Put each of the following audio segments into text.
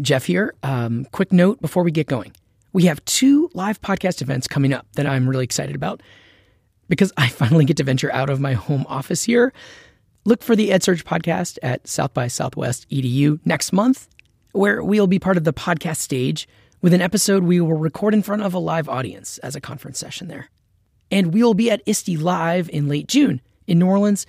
Jeff here. Um, quick note before we get going. We have two live podcast events coming up that I'm really excited about because I finally get to venture out of my home office here. Look for the EdSurge podcast at South by Southwest EDU next month, where we'll be part of the podcast stage with an episode we will record in front of a live audience as a conference session there. And we will be at ISTE Live in late June in New Orleans,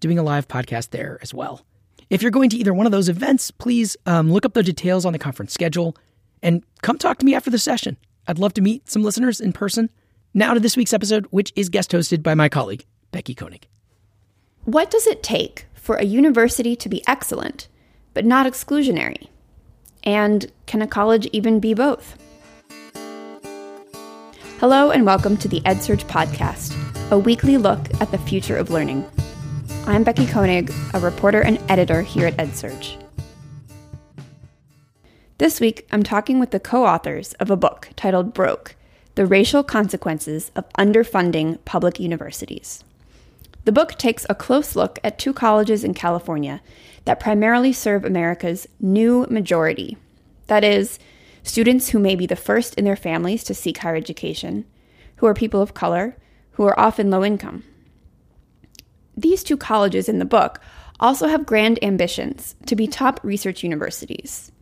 doing a live podcast there as well. If you're going to either one of those events, please um, look up the details on the conference schedule and come talk to me after the session. I'd love to meet some listeners in person. Now to this week's episode, which is guest hosted by my colleague, Becky Koenig. What does it take for a university to be excellent, but not exclusionary? And can a college even be both? Hello, and welcome to the EdSurge Podcast, a weekly look at the future of learning. I'm Becky Koenig, a reporter and editor here at EdSurge. This week, I'm talking with the co authors of a book titled Broke The Racial Consequences of Underfunding Public Universities. The book takes a close look at two colleges in California that primarily serve America's new majority. That is, students who may be the first in their families to seek higher education, who are people of color, who are often low income. These two colleges in the book also have grand ambitions to be top research universities.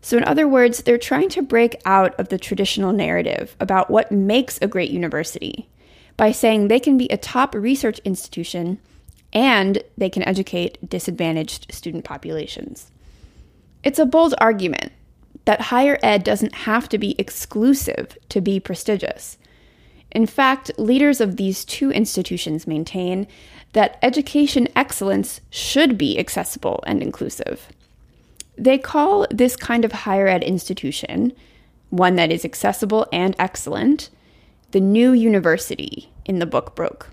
So, in other words, they're trying to break out of the traditional narrative about what makes a great university by saying they can be a top research institution and they can educate disadvantaged student populations. It's a bold argument that higher ed doesn't have to be exclusive to be prestigious. In fact, leaders of these two institutions maintain that education excellence should be accessible and inclusive. They call this kind of higher ed institution, one that is accessible and excellent, the new university in the book Broke.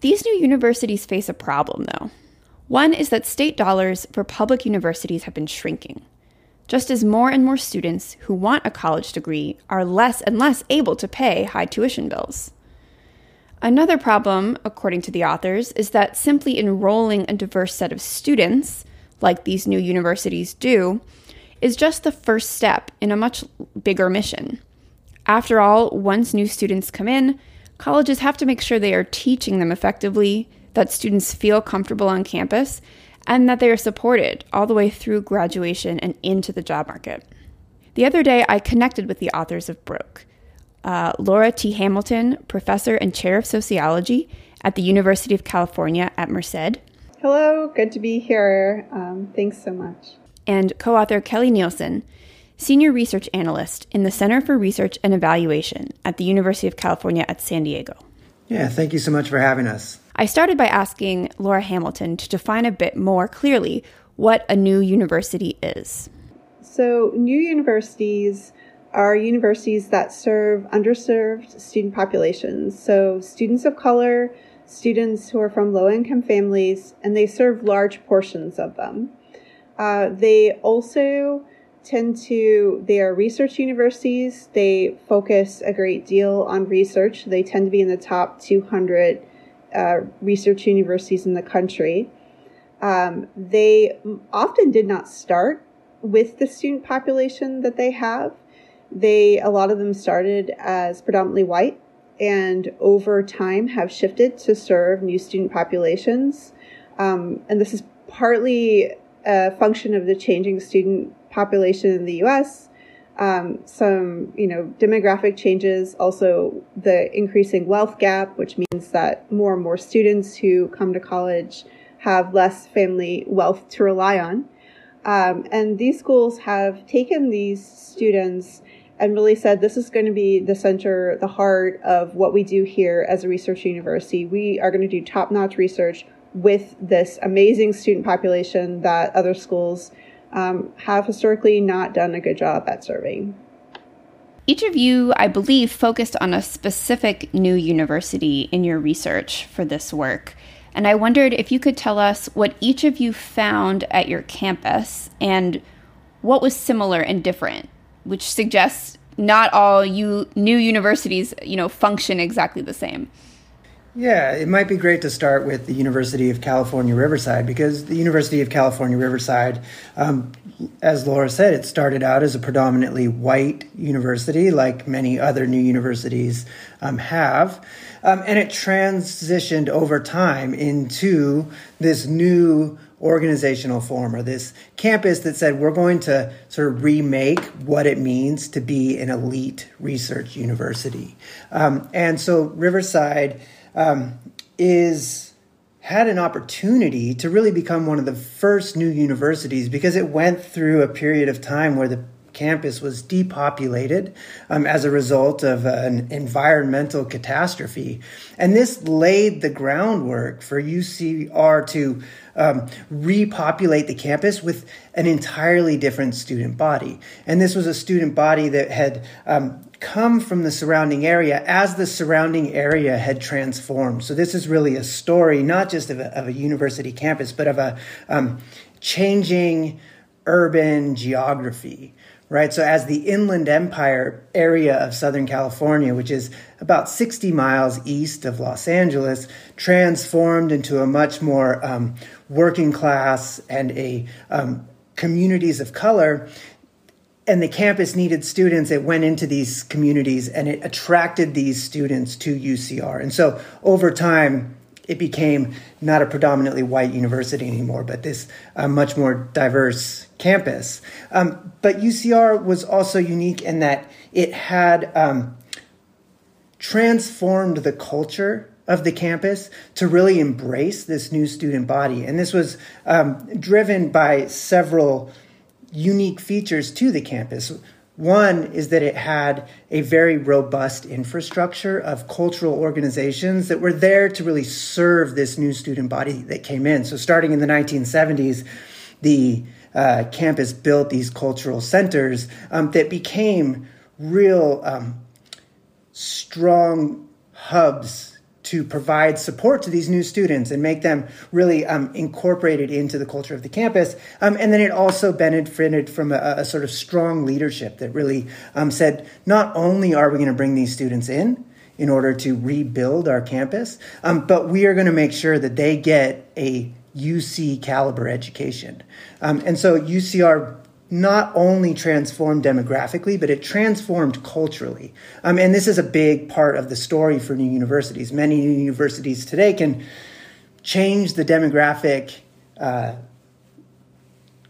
These new universities face a problem, though. One is that state dollars for public universities have been shrinking, just as more and more students who want a college degree are less and less able to pay high tuition bills. Another problem, according to the authors, is that simply enrolling a diverse set of students, like these new universities do, is just the first step in a much bigger mission. After all, once new students come in, colleges have to make sure they are teaching them effectively, that students feel comfortable on campus, and that they are supported all the way through graduation and into the job market. The other day, I connected with the authors of Broke uh, Laura T. Hamilton, professor and chair of sociology at the University of California at Merced. Hello, good to be here. Um, thanks so much. And co author Kelly Nielsen, senior research analyst in the Center for Research and Evaluation at the University of California at San Diego. Yeah, thank you so much for having us. I started by asking Laura Hamilton to define a bit more clearly what a new university is. So, new universities are universities that serve underserved student populations. So, students of color, students who are from low income families, and they serve large portions of them. Uh, they also tend to, they are research universities. They focus a great deal on research. They tend to be in the top 200 uh, research universities in the country. Um, they often did not start with the student population that they have. They, a lot of them started as predominantly white and over time have shifted to serve new student populations. Um, and this is partly a function of the changing student population in the US. Um, some, you know, demographic changes, also the increasing wealth gap, which means that more and more students who come to college have less family wealth to rely on. Um, and these schools have taken these students and really said this is going to be the center, the heart of what we do here as a research university. We are going to do top notch research with this amazing student population that other schools um, have historically not done a good job at serving. Each of you, I believe, focused on a specific new university in your research for this work. And I wondered if you could tell us what each of you found at your campus and what was similar and different which suggests not all you new universities, you know, function exactly the same. Yeah, it might be great to start with the University of California, Riverside, because the University of California, Riverside, um, as Laura said, it started out as a predominantly white university, like many other new universities um, have. Um, and it transitioned over time into this new organizational form or this campus that said we're going to sort of remake what it means to be an elite research university. Um, and so Riverside um, is had an opportunity to really become one of the first new universities because it went through a period of time where the campus was depopulated um, as a result of an environmental catastrophe. And this laid the groundwork for UCR to um, repopulate the campus with an entirely different student body. And this was a student body that had um, come from the surrounding area as the surrounding area had transformed. So this is really a story, not just of a, of a university campus, but of a um, changing urban geography right? So, as the Inland Empire area of Southern California, which is about 60 miles east of Los Angeles, transformed into a much more um, working class and a um, communities of color. And the campus needed students. It went into these communities and it attracted these students to UCR. And so over time, it became not a predominantly white university anymore, but this uh, much more diverse campus. Um, but UCR was also unique in that it had um, transformed the culture of the campus to really embrace this new student body. And this was um, driven by several unique features to the campus. One is that it had a very robust infrastructure of cultural organizations that were there to really serve this new student body that came in. So, starting in the 1970s, the uh, campus built these cultural centers um, that became real um, strong hubs to provide support to these new students and make them really um, incorporated into the culture of the campus. Um, and then it also benefited from a, a, sort of strong leadership that really um, said, not only are we going to bring these students in in order to rebuild our campus, um, but we are going to make sure that they get a UC caliber education. Um, and so UCR not only transformed demographically, but it transformed culturally. Um, and this is a big part of the story for new universities. Many new universities today can change the demographic uh,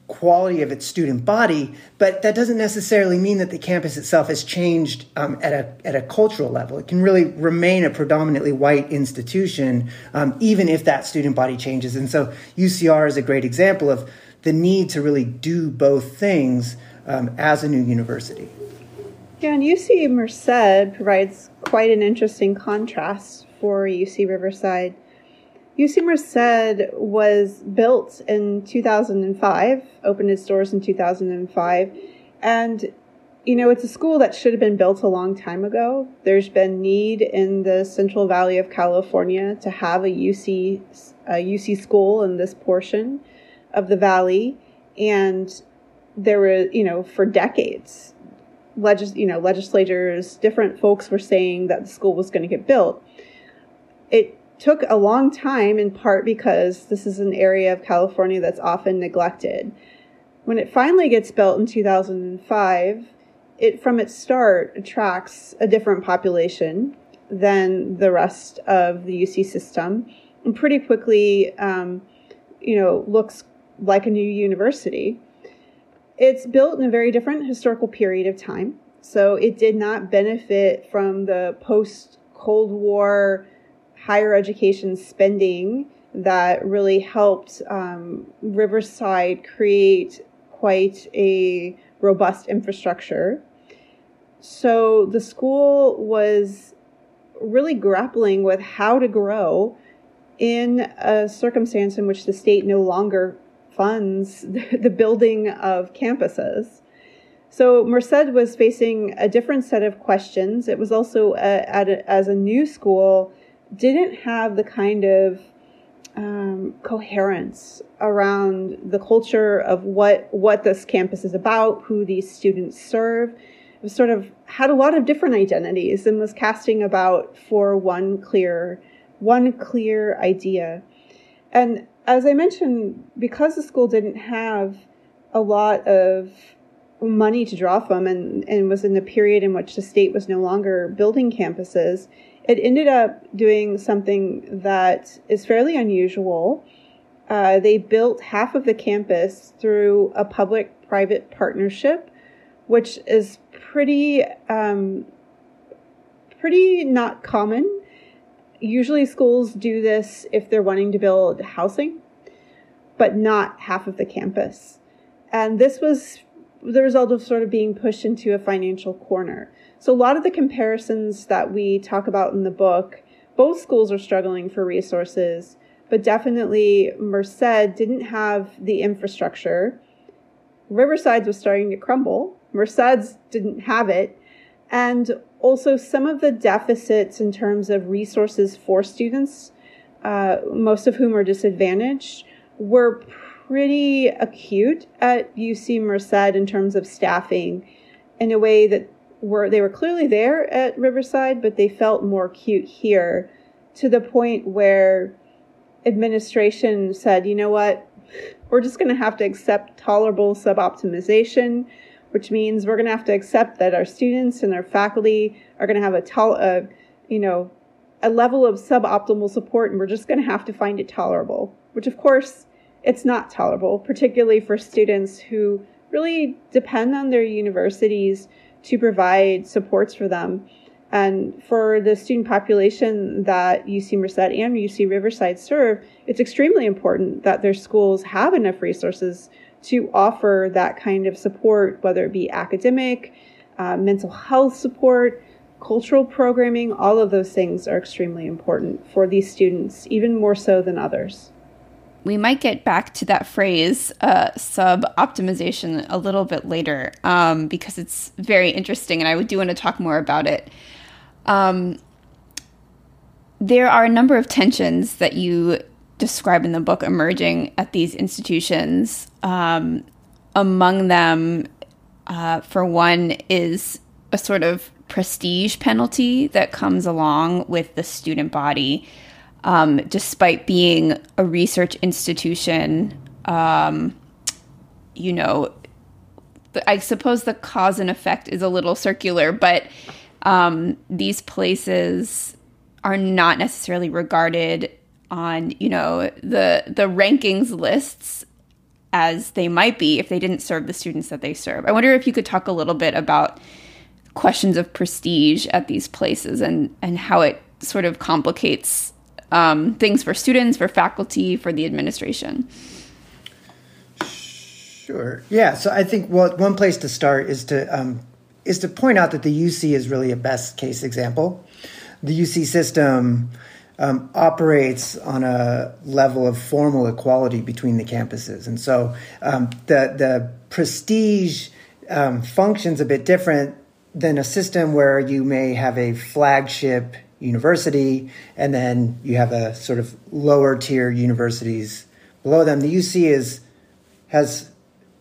quality of its student body, but that doesn't necessarily mean that the campus itself has changed um, at, a, at a cultural level. It can really remain a predominantly white institution, um, even if that student body changes. And so UCR is a great example of the need to really do both things um, as a new university. Yeah, and UC Merced provides quite an interesting contrast for UC Riverside. UC Merced was built in 2005, opened its doors in 2005, and you know, it's a school that should have been built a long time ago. There's been need in the Central Valley of California to have a UC a UC school in this portion of the valley, and there were, you know, for decades, legis- you know, legislators, different folks were saying that the school was going to get built. It took a long time, in part because this is an area of California that's often neglected. When it finally gets built in 2005, it from its start attracts a different population than the rest of the UC system, and pretty quickly, um, you know, looks like a new university. It's built in a very different historical period of time. So it did not benefit from the post Cold War higher education spending that really helped um, Riverside create quite a robust infrastructure. So the school was really grappling with how to grow in a circumstance in which the state no longer funds the building of campuses. So Merced was facing a different set of questions. It was also, uh, a, as a new school, didn't have the kind of um, coherence around the culture of what what this campus is about, who these students serve. It was sort of had a lot of different identities and was casting about for one clear one clear idea. And as I mentioned, because the school didn't have a lot of money to draw from and, and was in the period in which the state was no longer building campuses, it ended up doing something that is fairly unusual. Uh, they built half of the campus through a public private partnership, which is pretty um, pretty not common. Usually, schools do this if they're wanting to build housing, but not half of the campus. And this was the result of sort of being pushed into a financial corner. So, a lot of the comparisons that we talk about in the book, both schools are struggling for resources, but definitely Merced didn't have the infrastructure. Riverside's was starting to crumble. Merced's didn't have it. And also, some of the deficits in terms of resources for students, uh, most of whom are disadvantaged, were pretty acute at UC Merced in terms of staffing in a way that were they were clearly there at Riverside, but they felt more acute here to the point where administration said, you know what, we're just going to have to accept tolerable suboptimization, which means we're going to have to accept that our students and our faculty are going to have a tol- you know, a level of suboptimal support, and we're just going to have to find it tolerable. Which, of course, it's not tolerable, particularly for students who really depend on their universities to provide supports for them. And for the student population that UC Merced and UC Riverside serve, it's extremely important that their schools have enough resources to offer that kind of support, whether it be academic, uh, mental health support, cultural programming, all of those things are extremely important for these students, even more so than others we might get back to that phrase uh, sub optimization a little bit later um, because it's very interesting and I would do want to talk more about it. Um, there are a number of tensions that you describe in the book emerging at these institutions. Um, among them, uh, for one, is a sort of prestige penalty that comes along with the student body um, despite being a research institution, um, you know, I suppose the cause and effect is a little circular, but um, these places are not necessarily regarded on, you know, the the rankings lists as they might be if they didn't serve the students that they serve. I wonder if you could talk a little bit about questions of prestige at these places and and how it sort of complicates um, things for students, for faculty, for the administration? Sure. Yeah. So I think well, one place to start is to um, is to point out that the UC is really a best case example. The UC system um, operates on a level of formal equality between the campuses, and so um, the the prestige um, functions a bit different than a system where you may have a flagship university, and then you have a sort of lower tier universities below them. The UC is has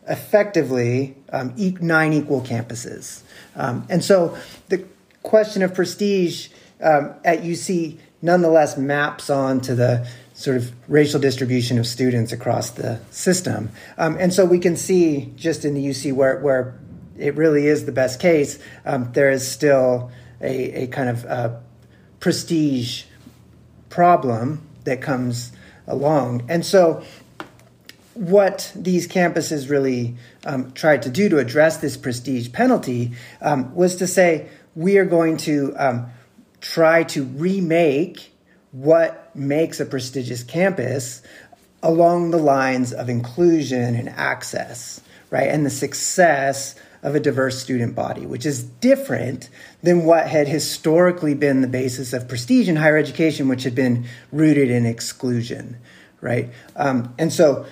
effectively um, nine equal campuses, um, and so the question of prestige um, at UC nonetheless maps on to the sort of racial distribution of students across the system. Um, and so we can see just in the UC where, where it really is the best case, um, there is still a, a kind of uh, prestige problem that comes along. And so, what these campuses really um, tried to do to address this prestige penalty um, was to say, we are going to um, try to remake what makes a prestigious campus along the lines of inclusion and access, right? And the success of a diverse student body, which is different than what had historically been the basis of prestige in higher education, which had been rooted in exclusion, right? Um, and so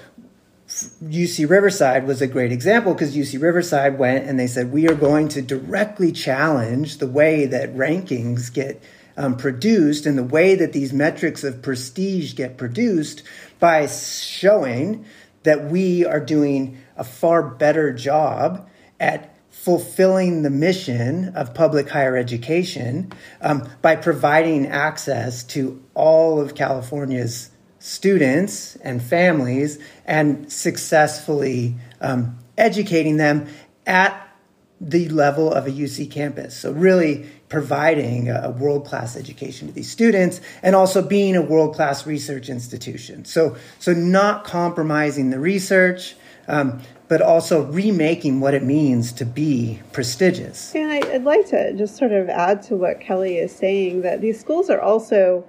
UC Riverside was a great example because UC Riverside went and they said, we are going to directly challenge the way that rankings get um, produced and the way that these metrics of prestige get produced by showing that we are doing a far better job at fulfilling the mission of public higher education um, by providing access to all of California's students and families and successfully um, educating them at the level of a UC campus. So, really providing a world class education to these students and also being a world class research institution. So, so not compromising the research, um, but also remaking what it means to be prestigious. And I'd like to just sort of add to what Kelly is saying that these schools are also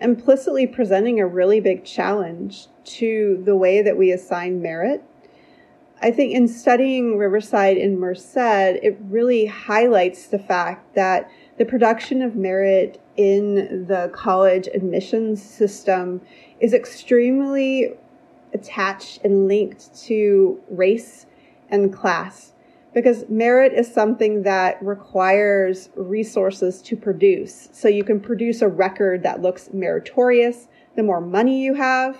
implicitly presenting a really big challenge to the way that we assign merit. I think in studying Riverside and Merced, it really highlights the fact that the production of merit in the college admissions system is extremely attached and linked to race and class because merit is something that requires resources to produce. So you can produce a record that looks meritorious. The more money you have,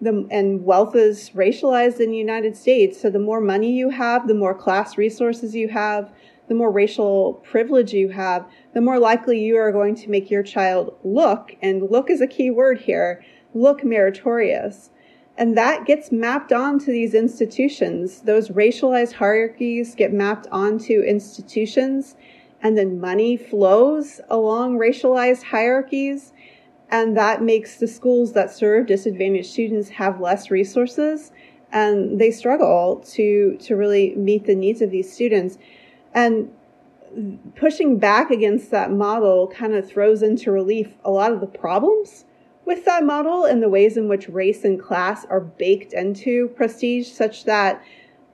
the, and wealth is racialized in the United States. So the more money you have, the more class resources you have, the more racial privilege you have, the more likely you are going to make your child look, and look is a key word here, look meritorious. And that gets mapped onto these institutions. Those racialized hierarchies get mapped onto institutions, and then money flows along racialized hierarchies. And that makes the schools that serve disadvantaged students have less resources and they struggle to, to really meet the needs of these students. And pushing back against that model kind of throws into relief a lot of the problems with that model and the ways in which race and class are baked into prestige, such that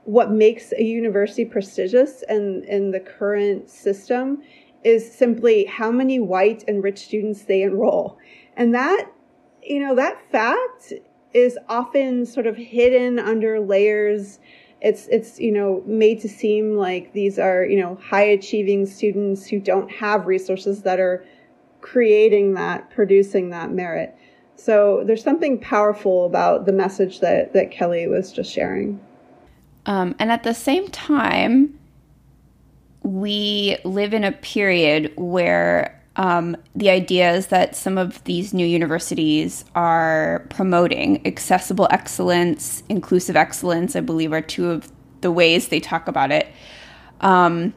what makes a university prestigious in, in the current system is simply how many white and rich students they enroll. And that, you know, that fact is often sort of hidden under layers. It's, it's, you know, made to seem like these are, you know, high achieving students who don't have resources that are creating that, producing that merit. So there's something powerful about the message that, that Kelly was just sharing. Um, and at the same time, we live in a period where um, the ideas that some of these new universities are promoting accessible excellence, inclusive excellence, I believe, are two of the ways they talk about it. Um,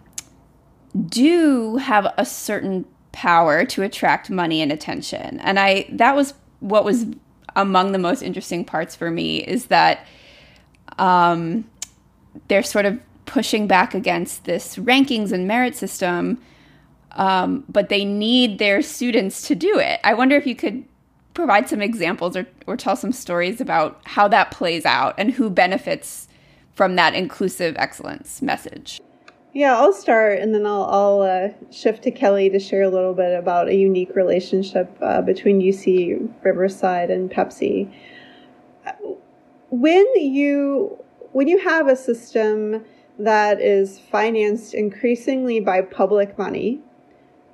do have a certain power to attract money and attention. And I that was what was among the most interesting parts for me is that um, they're sort of pushing back against this rankings and merit system, um, but they need their students to do it. I wonder if you could provide some examples or, or tell some stories about how that plays out and who benefits from that inclusive excellence message. Yeah, I'll start and then I'll, I'll uh, shift to Kelly to share a little bit about a unique relationship uh, between UC Riverside and Pepsi. When you when you have a system that is financed increasingly by public money,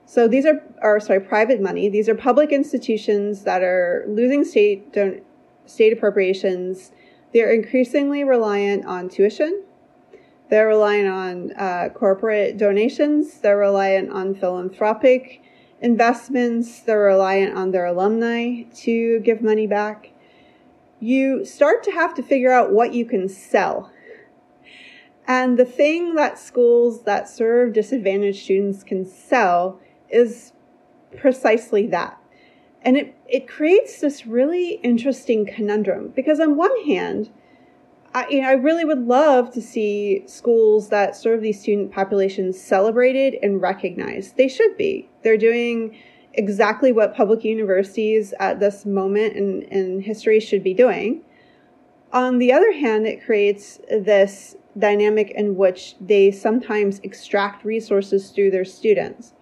so these are, are sorry private money. These are public institutions that are losing state don't, state appropriations. They're increasingly reliant on tuition they're reliant on uh, corporate donations. They're reliant on philanthropic investments. They're reliant on their alumni to give money back. You start to have to figure out what you can sell. And the thing that schools that serve disadvantaged students can sell is precisely that. And it, it creates this really interesting conundrum because, on one hand, I, you know, I really would love to see schools that serve these student populations celebrated and recognized. They should be. They're doing exactly what public universities at this moment in, in history should be doing. On the other hand, it creates this dynamic in which they sometimes extract resources through their students.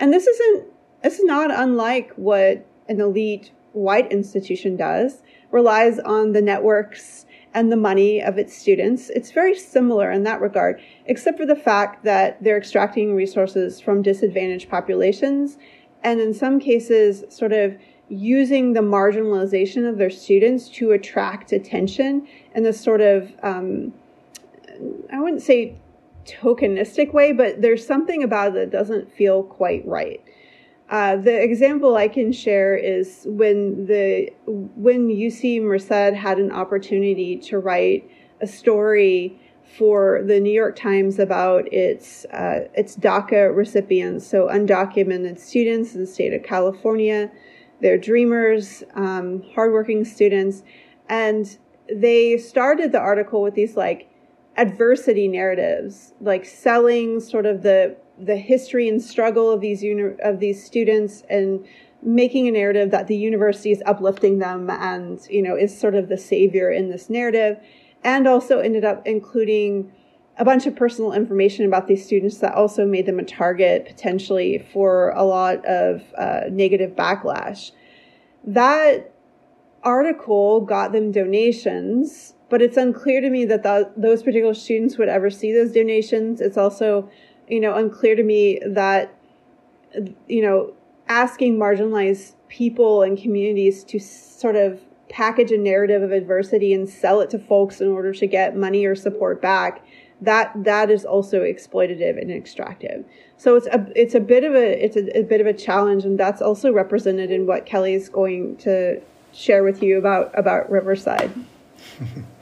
And this isn't this is not unlike what an elite white institution does, relies on the networks and the money of its students. It's very similar in that regard, except for the fact that they're extracting resources from disadvantaged populations and in some cases sort of using the marginalization of their students to attract attention and this sort of um, I wouldn't say tokenistic way, but there's something about it that doesn't feel quite right. Uh, the example I can share is when the when UC Merced had an opportunity to write a story for the New York Times about its uh, its DACA recipients, so undocumented students in the state of California. They're dreamers, um, hardworking students, and they started the article with these like adversity narratives, like selling sort of the the history and struggle of these uni- of these students and making a narrative that the university is uplifting them and you know is sort of the savior in this narrative and also ended up including a bunch of personal information about these students that also made them a target potentially for a lot of uh, negative backlash that article got them donations but it's unclear to me that th- those particular students would ever see those donations. It's also, you know, unclear to me that, you know, asking marginalized people and communities to sort of package a narrative of adversity and sell it to folks in order to get money or support back that that is also exploitative and extractive so it's a it's a bit of a it's a, a bit of a challenge and that's also represented in what kelly's going to share with you about about riverside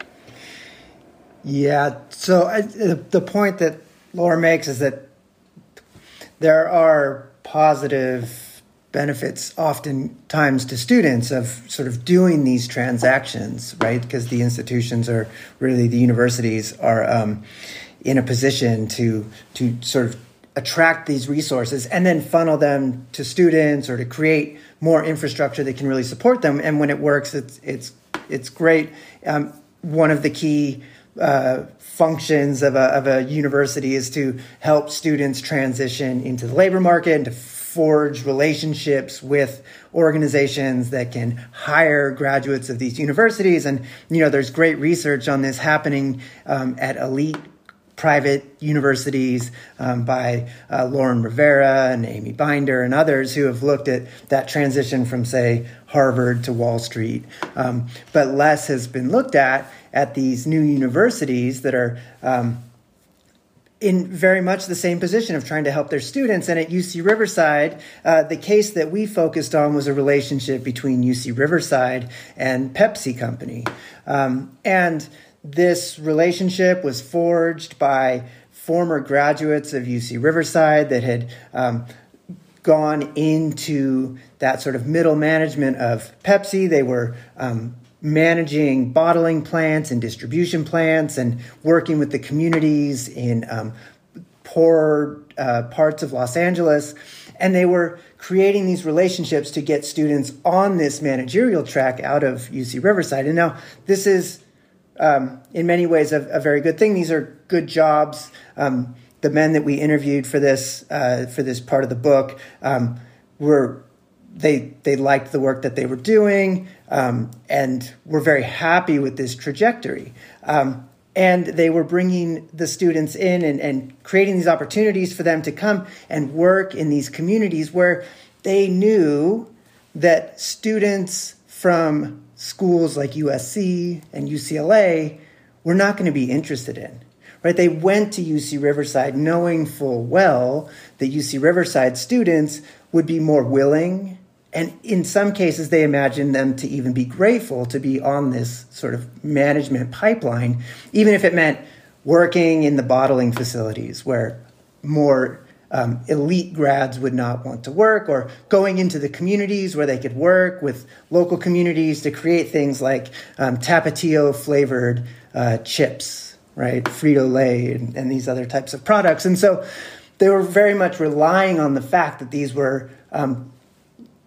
Yeah. So uh, I, the point that Laura makes is that there are positive benefits oftentimes to students of sort of doing these transactions, right? Because the institutions are really the universities are um, in a position to to sort of attract these resources and then funnel them to students or to create more infrastructure that can really support them. And when it works, it's it's it's great. Um, one of the key uh, functions of a, of a university is to help students transition into the labor market and to forge relationships with organizations that can hire graduates of these universities. And, you know, there's great research on this happening um, at elite private universities um, by uh, Lauren Rivera and Amy Binder and others who have looked at that transition from, say, Harvard to Wall Street. Um, but less has been looked at at these new universities that are um, in very much the same position of trying to help their students. And at UC Riverside, uh, the case that we focused on was a relationship between UC Riverside and Pepsi Company. Um, and this relationship was forged by former graduates of UC Riverside that had um, gone into that sort of middle management of Pepsi. They were um, managing bottling plants and distribution plants and working with the communities in um, poor uh, parts of Los Angeles. And they were creating these relationships to get students on this managerial track out of UC Riverside. And now this is, um, in many ways, a, a, very good thing. These are good jobs. Um, the men that we interviewed for this uh, for this part of the book um, were they they liked the work that they were doing um, and were very happy with this trajectory. Um, and they were bringing the students in and, and creating these opportunities for them to come and work in these communities where they knew that students from schools like USC and UCLA were not going to be interested in. Right? They went to UC Riverside knowing full well that UC Riverside students would be more willing and in some cases, they imagine them to even be grateful to be on this sort of management pipeline, even if it meant working in the bottling facilities where more um, elite grads would not want to work, or going into the communities where they could work with local communities to create things like um, Tapatio flavored uh, chips, right? Frito Lay and, and, these other types of products. And so they were very much relying on the fact that these were um,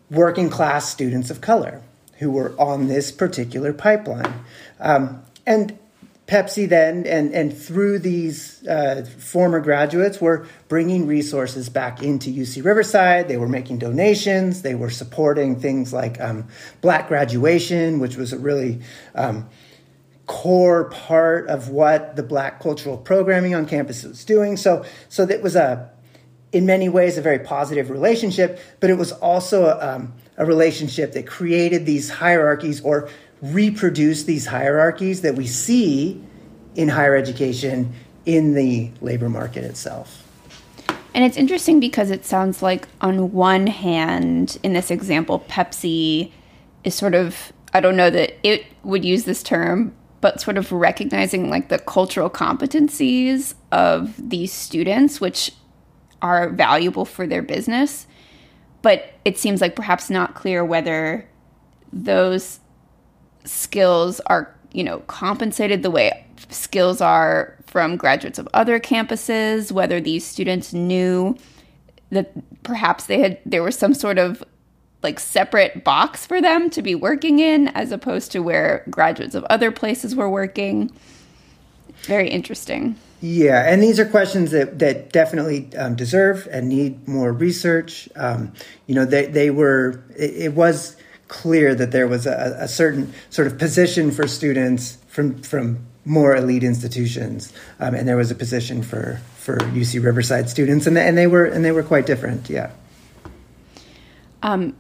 working class students of color who were on this particular pipeline. Um, and Pepsi then, and, and through these uh, former graduates, were bringing resources back into UC Riverside. They were making donations. They were supporting things like um, Black graduation, which was a really um, core part of what the Black cultural programming on campus was doing. So, so that was a in many ways a very positive relationship, but it was also um, a relationship that created these hierarchies or reproduced these hierarchies that we see in higher education in the labor market itself. And it's interesting because it sounds like, on one hand, in this example, Pepsi is sort of, I don't know that it would use this term, but sort of recognizing like the cultural competencies of these students, which are valuable for their business. But it seems like perhaps not clear whether those skills are, you know, compensated the way skills are from graduates of other campuses, whether these students knew that perhaps they had there was some sort of like separate box for them to be working in as opposed to where graduates of other places were working. Very interesting. Yeah, and these are questions that, that definitely um, deserve and need more research. Um, you know, they, they were, it, it was clear that there was a, a, certain sort of position for students from, from more elite institutions, um, and there was a position for, for UC Riverside students, and, and, they, were, and they were quite different, yeah. Um,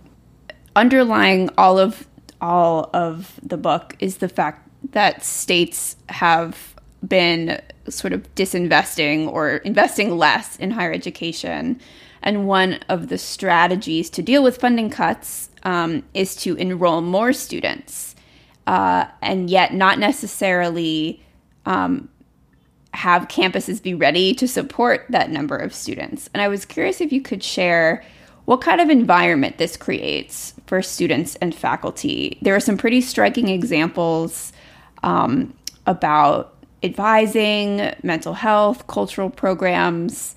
underlying all of all of the book is the fact that states have been sort of disinvesting or investing less in higher education. And one of the strategies to deal with funding cuts um, is to enroll more students, uh, and yet not necessarily um, have campuses be ready to support that number of students. And I was curious if you could share what kind of environment this creates for students and faculty. There are some pretty striking examples um, about advising, mental health, cultural programs.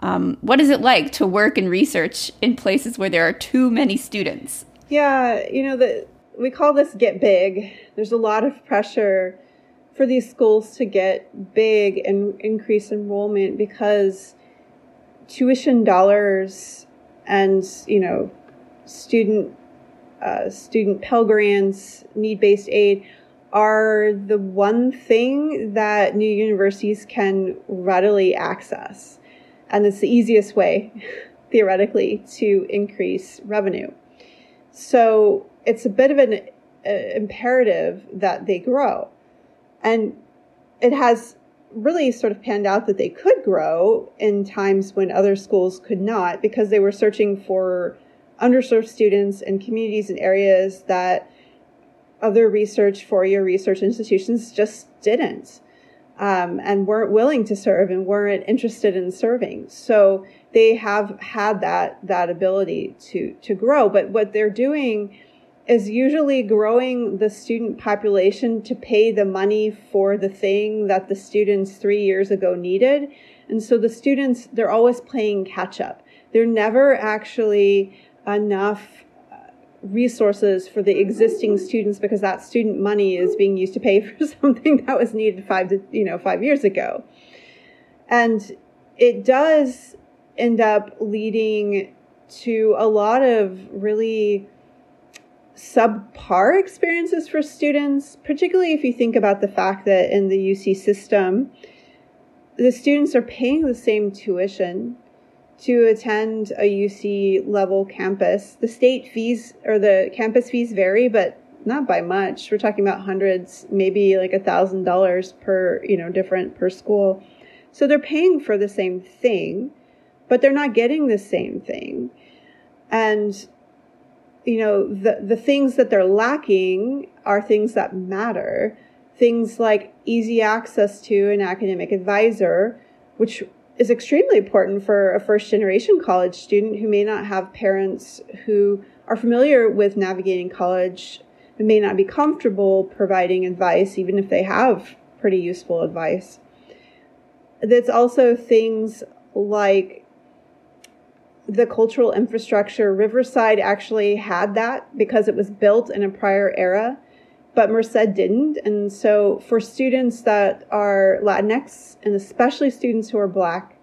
Um, what is it like to work and research in places where there are too many students? Yeah, you know, the, we call this get big. There's a lot of pressure for these schools to get big and increase enrollment because tuition dollars and you know student uh, student Pell Grants, need based aid are the one thing that new universities can readily access. And it's the easiest way, theoretically, to increase revenue. So it's a bit of an uh, imperative that they grow. And it has really sort of panned out that they could grow in times when other schools could not because they were searching for underserved students in communities and areas that other research for your research institutions just didn't um, and weren't willing to serve and weren't interested in serving. So they have had that that ability to to grow. But what they're doing is usually growing the student population to pay the money for the thing that the students three years ago needed. And so the students they're always playing catch up. They're never actually enough resources for the existing students because that student money is being used to pay for something that was needed five to, you know five years ago. And it does end up leading to a lot of really subpar experiences for students particularly if you think about the fact that in the UC system the students are paying the same tuition to attend a UC level campus. The state fees or the campus fees vary, but not by much. We're talking about hundreds, maybe like a thousand dollars per, you know, different per school. So they're paying for the same thing, but they're not getting the same thing. And you know, the the things that they're lacking are things that matter. Things like easy access to an academic advisor, which is extremely important for a first generation college student who may not have parents who are familiar with navigating college and may not be comfortable providing advice, even if they have pretty useful advice. That's also things like the cultural infrastructure. Riverside actually had that because it was built in a prior era but Merced didn't. And so for students that are Latinx and especially students who are black,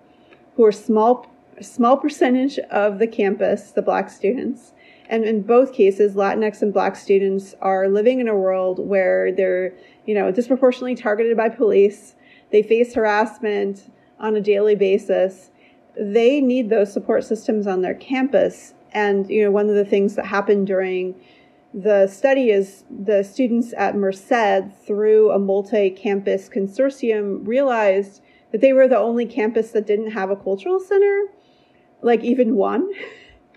who are small small percentage of the campus, the black students, and in both cases, Latinx and black students are living in a world where they're, you know, disproportionately targeted by police. They face harassment on a daily basis. They need those support systems on their campus. And, you know, one of the things that happened during the study is the students at Merced, through a multi campus consortium, realized that they were the only campus that didn't have a cultural center, like even one.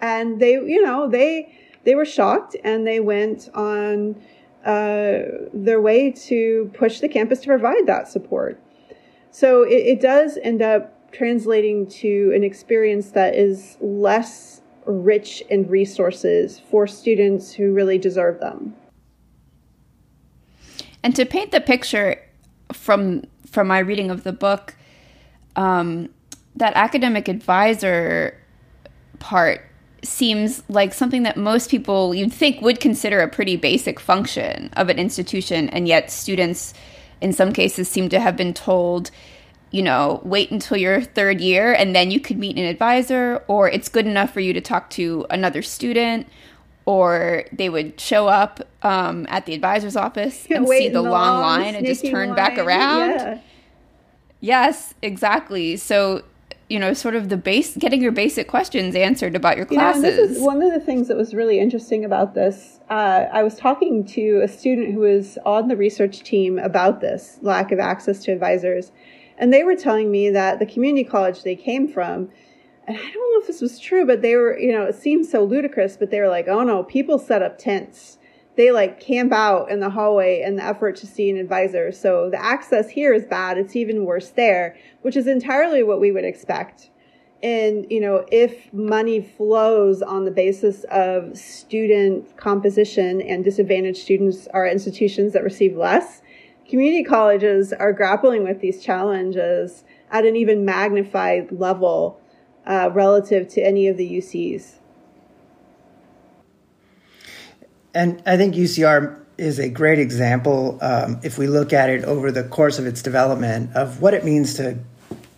And they, you know, they they were shocked and they went on uh, their way to push the campus to provide that support. So it, it does end up translating to an experience that is less rich in resources for students who really deserve them. And to paint the picture from from my reading of the book, um, that academic advisor part seems like something that most people you'd think would consider a pretty basic function of an institution, and yet students, in some cases, seem to have been told, you know, wait until your third year and then you could meet an advisor, or it's good enough for you to talk to another student, or they would show up um, at the advisor's office and see the, long, long line and just turn line. back around. Yeah. Yes, exactly. So, you know, sort of the base, getting your basic questions answered about your classes. You know, this is one of the things that was really interesting about this. Uh, I was talking to a student who was on the research team about this lack of access to advisors, and they were telling me that the community college they came from and I don't know if this was true, but they were, you know, it seemed so ludicrous, but they were like, oh no, people set up tents. They like camp out in the hallway in the effort to see an advisor. So the access here is bad. It's even worse there, which is entirely what we would expect. And, you know, if money flows on the basis of student composition and disadvantaged students are institutions that receive less, community colleges are grappling with these challenges at an even magnified level uh, relative to any of the UCs. And I think UCR is a great example, um, if we look at it over the course of its development, of what it means to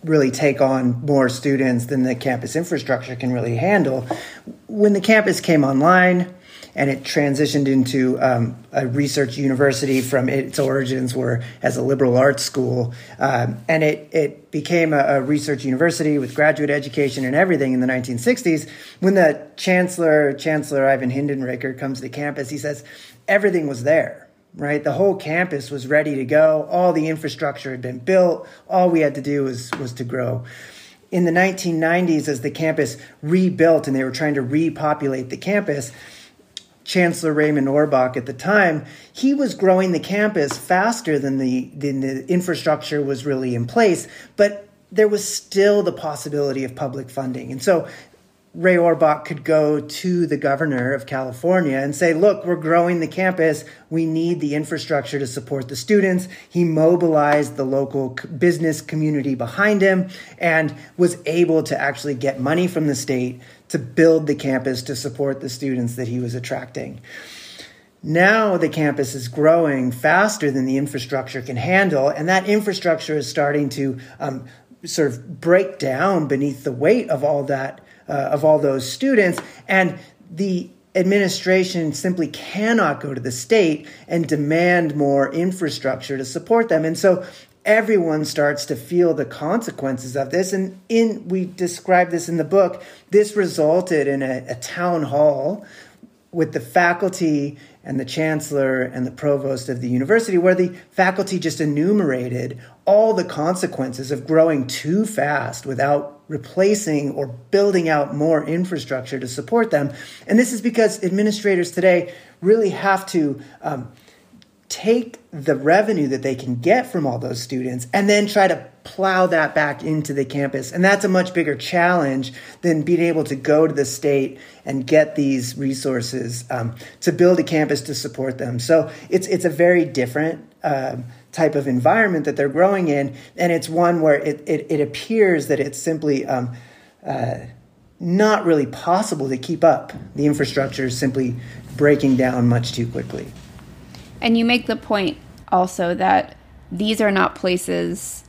really take on more students than the campus infrastructure can really handle. When the campus came online, and it transitioned into um, a research university from its origins were as a liberal arts school, um, and it it became a, a, research university with graduate education and everything in the 1960s. When the chancellor, Chancellor Ivan Hinderaker, comes to campus, he says everything was there. Right, the whole campus was ready to go. All the infrastructure had been built. All we had to do was was to grow in the 1990s as the campus rebuilt and they were trying to repopulate the campus Chancellor Raymond Orbach at the time, he was growing the campus faster than the, than the infrastructure was really in place, but there was still the possibility of public funding. And so Ray Orbach could go to the governor of California and say, Look, we're growing the campus. We need the infrastructure to support the students. He mobilized the local business community behind him and was able to actually get money from the state to build the campus to support the students that he was attracting. Now the campus is growing faster than the infrastructure can handle, and that infrastructure is starting to um, sort of break down beneath the weight of all that uh, of all those students, and the administration simply cannot go to the state and demand more infrastructure to support them. And so everyone starts to feel the consequences of this. And in we describe this in the book, this resulted in a, a town hall with the faculty and the chancellor and the provost of the university, where the faculty just enumerated all the consequences of growing too fast without replacing or building out more infrastructure to support them. And this is because administrators today really have to um, take the revenue that they can get from all those students and then try to plow that back into the campus. And that's a much bigger challenge than being able to go to the state and get these resources um, to build a campus to support them. So it's it's a very different um, type of environment that they're growing in, and it's one where it it, it appears that it's simply um, uh, not really possible to keep up. The infrastructure is simply breaking down much too quickly. And you make the point also that these are not places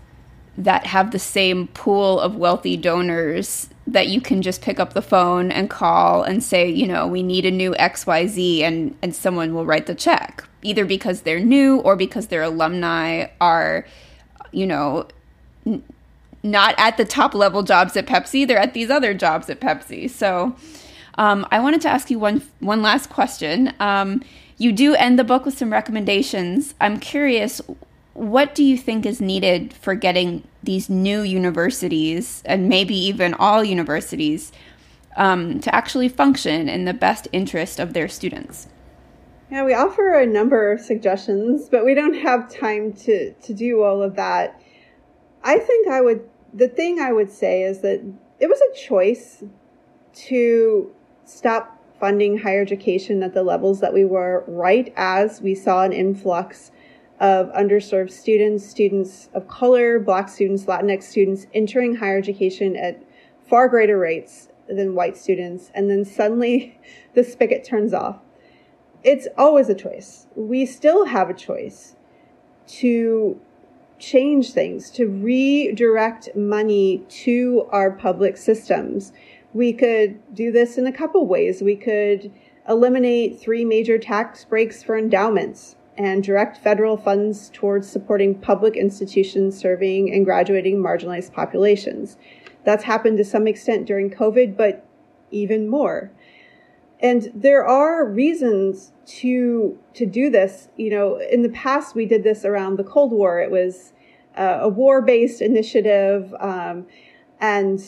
that have the same pool of wealthy donors that you can just pick up the phone and call and say, you know, we need a new XYZ and and someone will write the check, either because they're new or because their alumni are, you know, n- not at the top level jobs at Pepsi, they're at these other jobs at Pepsi. So, um, I wanted to ask you one one last question. Um, you do end the book with some recommendations. I'm curious, what do you think is needed for getting these new universities and maybe even all universities um, to actually function in the best interest of their students? Yeah, we offer a number of suggestions, but we don't have time to, to do all of that. I think I would, the thing I would say is that it was a choice to stop funding higher education at the levels that we were right as we saw an influx of underserved students, students of color, black students, Latinx students entering higher education at far greater rates than white students. And then suddenly the spigot turns off. It's always a choice. We still have a choice to change things, to redirect money to our public systems. We could do this in a couple ways. We could eliminate three major tax breaks for endowments and direct federal funds towards supporting public institutions serving and graduating marginalized populations. That's happened to some extent during COVID, but even more. And there are reasons to to do this. You know, in the past we did this around the Cold War. It was uh, a war-based initiative, um, and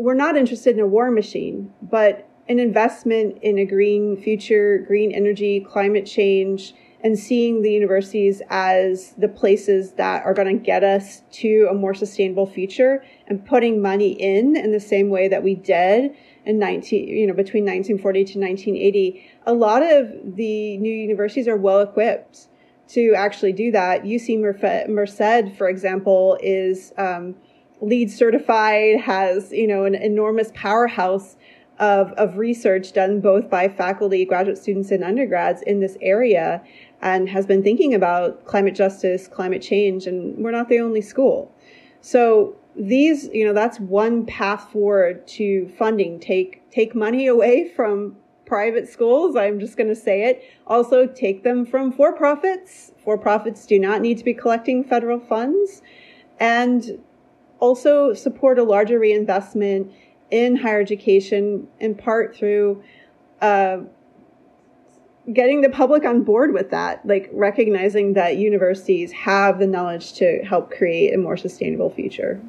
we're not interested in a war machine, but an investment in a green future, green energy, climate change, and seeing the universities as the places that are going to get us to a more sustainable future and putting money in in the same way that we did in 19 you know between 1940 to 1980 a lot of the new universities are well equipped to actually do that. Uc merced for example is um, LEED certified has you know an enormous powerhouse of, of research done both by faculty, graduate students, and undergrads in this area and has been thinking about climate justice, climate change, and we're not the only school. So these, you know, that's one path forward to funding. Take take money away from private schools. I'm just going to say it. Also, take them from for profits. For profits do not need to be collecting federal funds, and also support a larger reinvestment in higher education, in part through. Uh, getting the public on board with that, like recognizing that universities have the knowledge to help create a more sustainable future.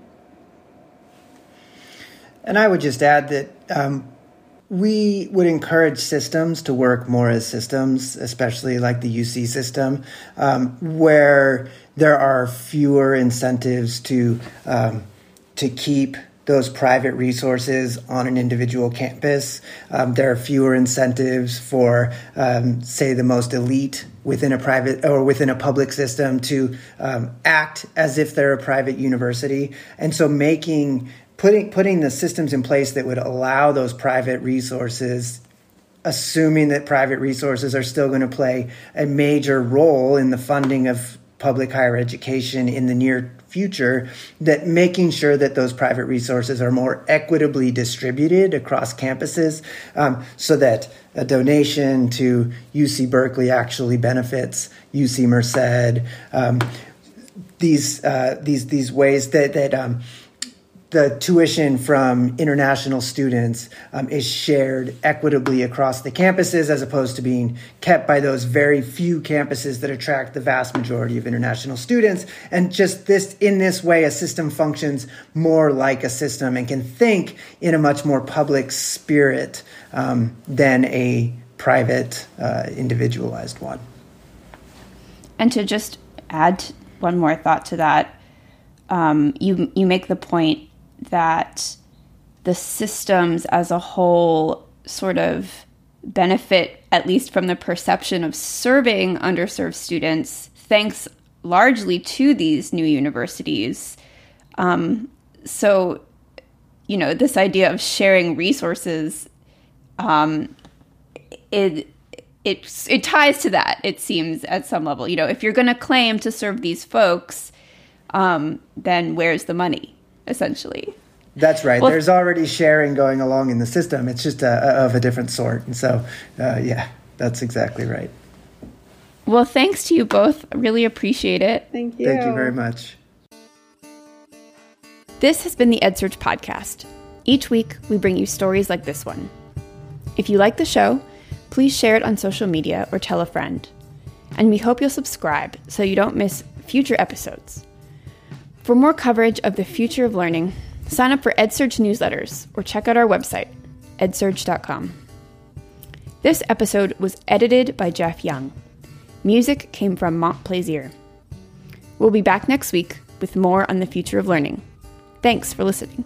And I would just add that um, we would encourage systems to work more as systems, especially like the UC system, um, where there are fewer incentives to um, to keep those private resources on an individual campus. Um, there are fewer incentives for, um, say, the most elite within a private or within a public system to um, act as if they're a private university. And so making putting putting the systems in place that would allow those private resources assuming that private resources are still going to play a major role in the funding of public higher education in the near future that making sure that those private resources are more equitably distributed across campuses um, so that a donation to UC Berkeley actually benefits UC Merced. Um, these uh, these these ways that that um, the tuition from international students um, is shared equitably across the campuses as opposed to being kept by those very few campuses that attract the vast majority of international students. And just this in this way a system functions more like a system and can think in a much more public spirit um, than a private uh, individualized one. And to just add one more thought to that um, you you make the point that the systems as a whole sort of benefit, at least from the perception of serving underserved students, thanks largely to these new universities. Um, so, you know, this idea of sharing resources, um, it it it ties to that. It seems at some level. You know, if you're going to claim to serve these folks, um, then where's the money? Essentially. That's right. Well, There's already sharing going along in the system. It's just a, a, of a different sort. And so, uh, yeah, that's exactly right. Well, thanks to you both. I really appreciate it. Thank you. Thank you very much. This has been the EdSurge podcast. Each week, we bring you stories like this one. If you like the show, please share it on social media or tell a friend. And we hope you'll subscribe so you don't miss future episodes. For more coverage of the future of learning, sign up for EdSurge newsletters or check out our website, edsurge.com. This episode was edited by Jeff Young. Music came from Mont Plaisir. We'll be back next week with more on the future of learning. Thanks for listening.